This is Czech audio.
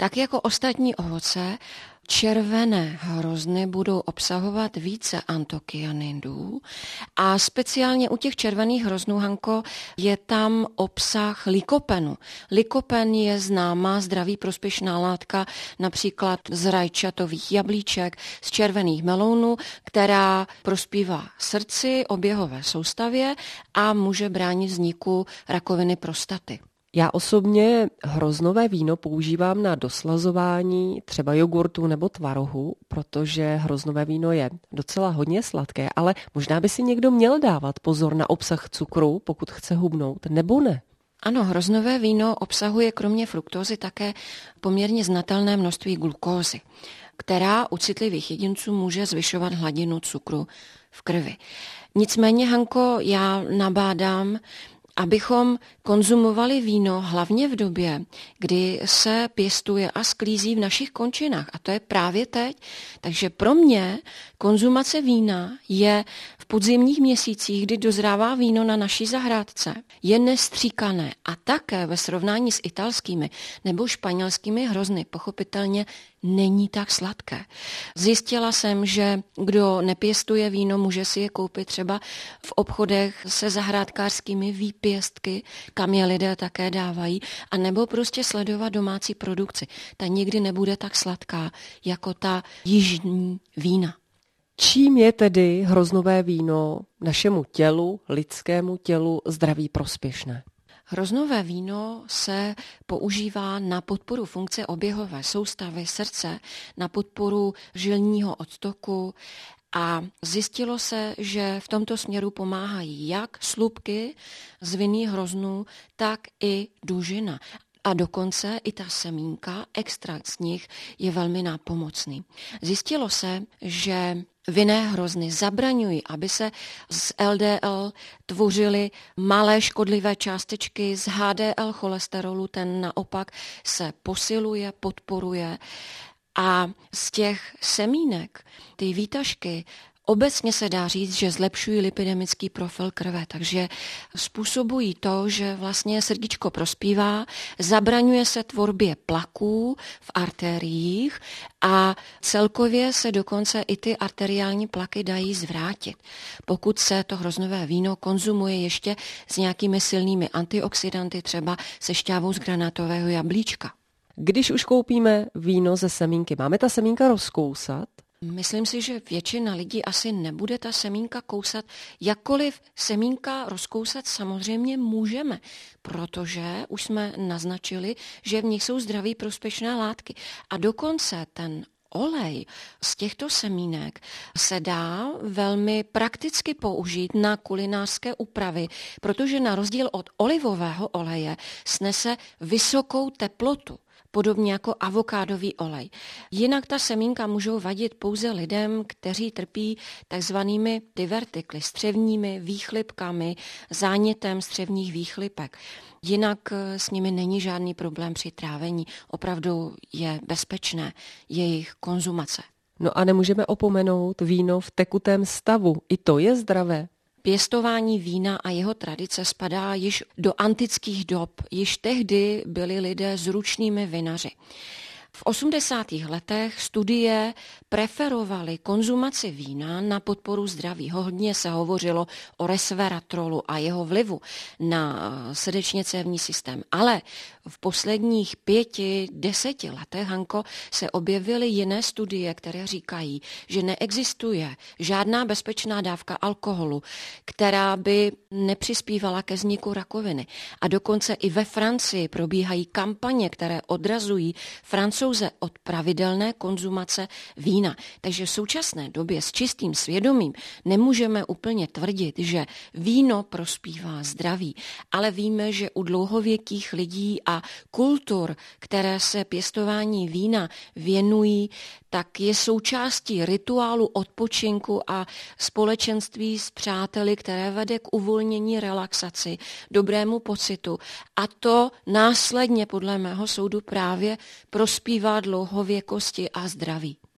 Tak jako ostatní ovoce, červené hrozny budou obsahovat více antokyanidů a speciálně u těch červených hroznů, Hanko, je tam obsah likopenu. Likopen je známá zdraví prospěšná látka například z rajčatových jablíček, z červených melounů, která prospívá srdci, oběhové soustavě a může bránit vzniku rakoviny prostaty. Já osobně hroznové víno používám na doslazování třeba jogurtu nebo tvarohu, protože hroznové víno je docela hodně sladké, ale možná by si někdo měl dávat pozor na obsah cukru, pokud chce hubnout, nebo ne? Ano, hroznové víno obsahuje kromě fruktózy také poměrně znatelné množství glukózy, která u citlivých jedinců může zvyšovat hladinu cukru v krvi. Nicméně, Hanko, já nabádám abychom konzumovali víno hlavně v době, kdy se pěstuje a sklízí v našich končinách. A to je právě teď. Takže pro mě konzumace vína je v podzimních měsících, kdy dozrává víno na naší zahrádce, je nestříkané a také ve srovnání s italskými nebo španělskými hrozny pochopitelně není tak sladké. Zjistila jsem, že kdo nepěstuje víno, může si je koupit třeba v obchodech se zahrádkářskými výpěstky, kam je lidé také dávají, a nebo prostě sledovat domácí produkci. Ta nikdy nebude tak sladká jako ta jižní vína. Čím je tedy hroznové víno našemu tělu, lidskému tělu zdraví prospěšné? Hroznové víno se používá na podporu funkce oběhové soustavy srdce, na podporu žilního odtoku a zjistilo se, že v tomto směru pomáhají jak slupky z vinných hroznů, tak i dužina. A dokonce i ta semínka, extrakt z nich je velmi nápomocný. Zjistilo se, že vinné hrozny zabraňují, aby se z LDL tvořily malé škodlivé částečky z HDL cholesterolu, ten naopak se posiluje, podporuje a z těch semínek ty výtažky Obecně se dá říct, že zlepšují lipidemický profil krve, takže způsobují to, že vlastně srdíčko prospívá, zabraňuje se tvorbě plaků v arteriích a celkově se dokonce i ty arteriální plaky dají zvrátit. Pokud se to hroznové víno konzumuje ještě s nějakými silnými antioxidanty, třeba se šťávou z granátového jablíčka. Když už koupíme víno ze semínky, máme ta semínka rozkousat? Myslím si, že většina lidí asi nebude ta semínka kousat. Jakkoliv semínka rozkousat samozřejmě můžeme, protože už jsme naznačili, že v nich jsou zdraví prospěšné látky. A dokonce ten olej z těchto semínek se dá velmi prakticky použít na kulinářské úpravy, protože na rozdíl od olivového oleje snese vysokou teplotu podobně jako avokádový olej. Jinak ta semínka můžou vadit pouze lidem, kteří trpí takzvanými divertikly, střevními výchlipkami, zánětem střevních výchlipek. Jinak eh, s nimi není žádný problém při trávení. Opravdu je bezpečné jejich konzumace. No a nemůžeme opomenout víno v tekutém stavu. I to je zdravé. Pěstování vína a jeho tradice spadá již do antických dob. Již tehdy byli lidé zručnými vinaři. V 80. letech studie preferovaly konzumaci vína na podporu zdraví. Hodně se hovořilo o resveratrolu a jeho vlivu na srdečně cévní systém. Ale v posledních pěti, deseti letech, Hanko, se objevily jiné studie, které říkají, že neexistuje žádná bezpečná dávka alkoholu, která by nepřispívala ke vzniku rakoviny. A dokonce i ve Francii probíhají kampaně, které odrazují francouze od pravidelné konzumace vína. Takže v současné době s čistým svědomím nemůžeme úplně tvrdit, že víno prospívá zdraví, ale víme, že u dlouhověkých lidí a kultur, které se pěstování vína věnují, tak je součástí rituálu odpočinku a společenství s přáteli, které vede k uvolnění, relaxaci, dobrému pocitu. A to následně, podle mého soudu, právě prospívá dlouhověkosti a zdraví.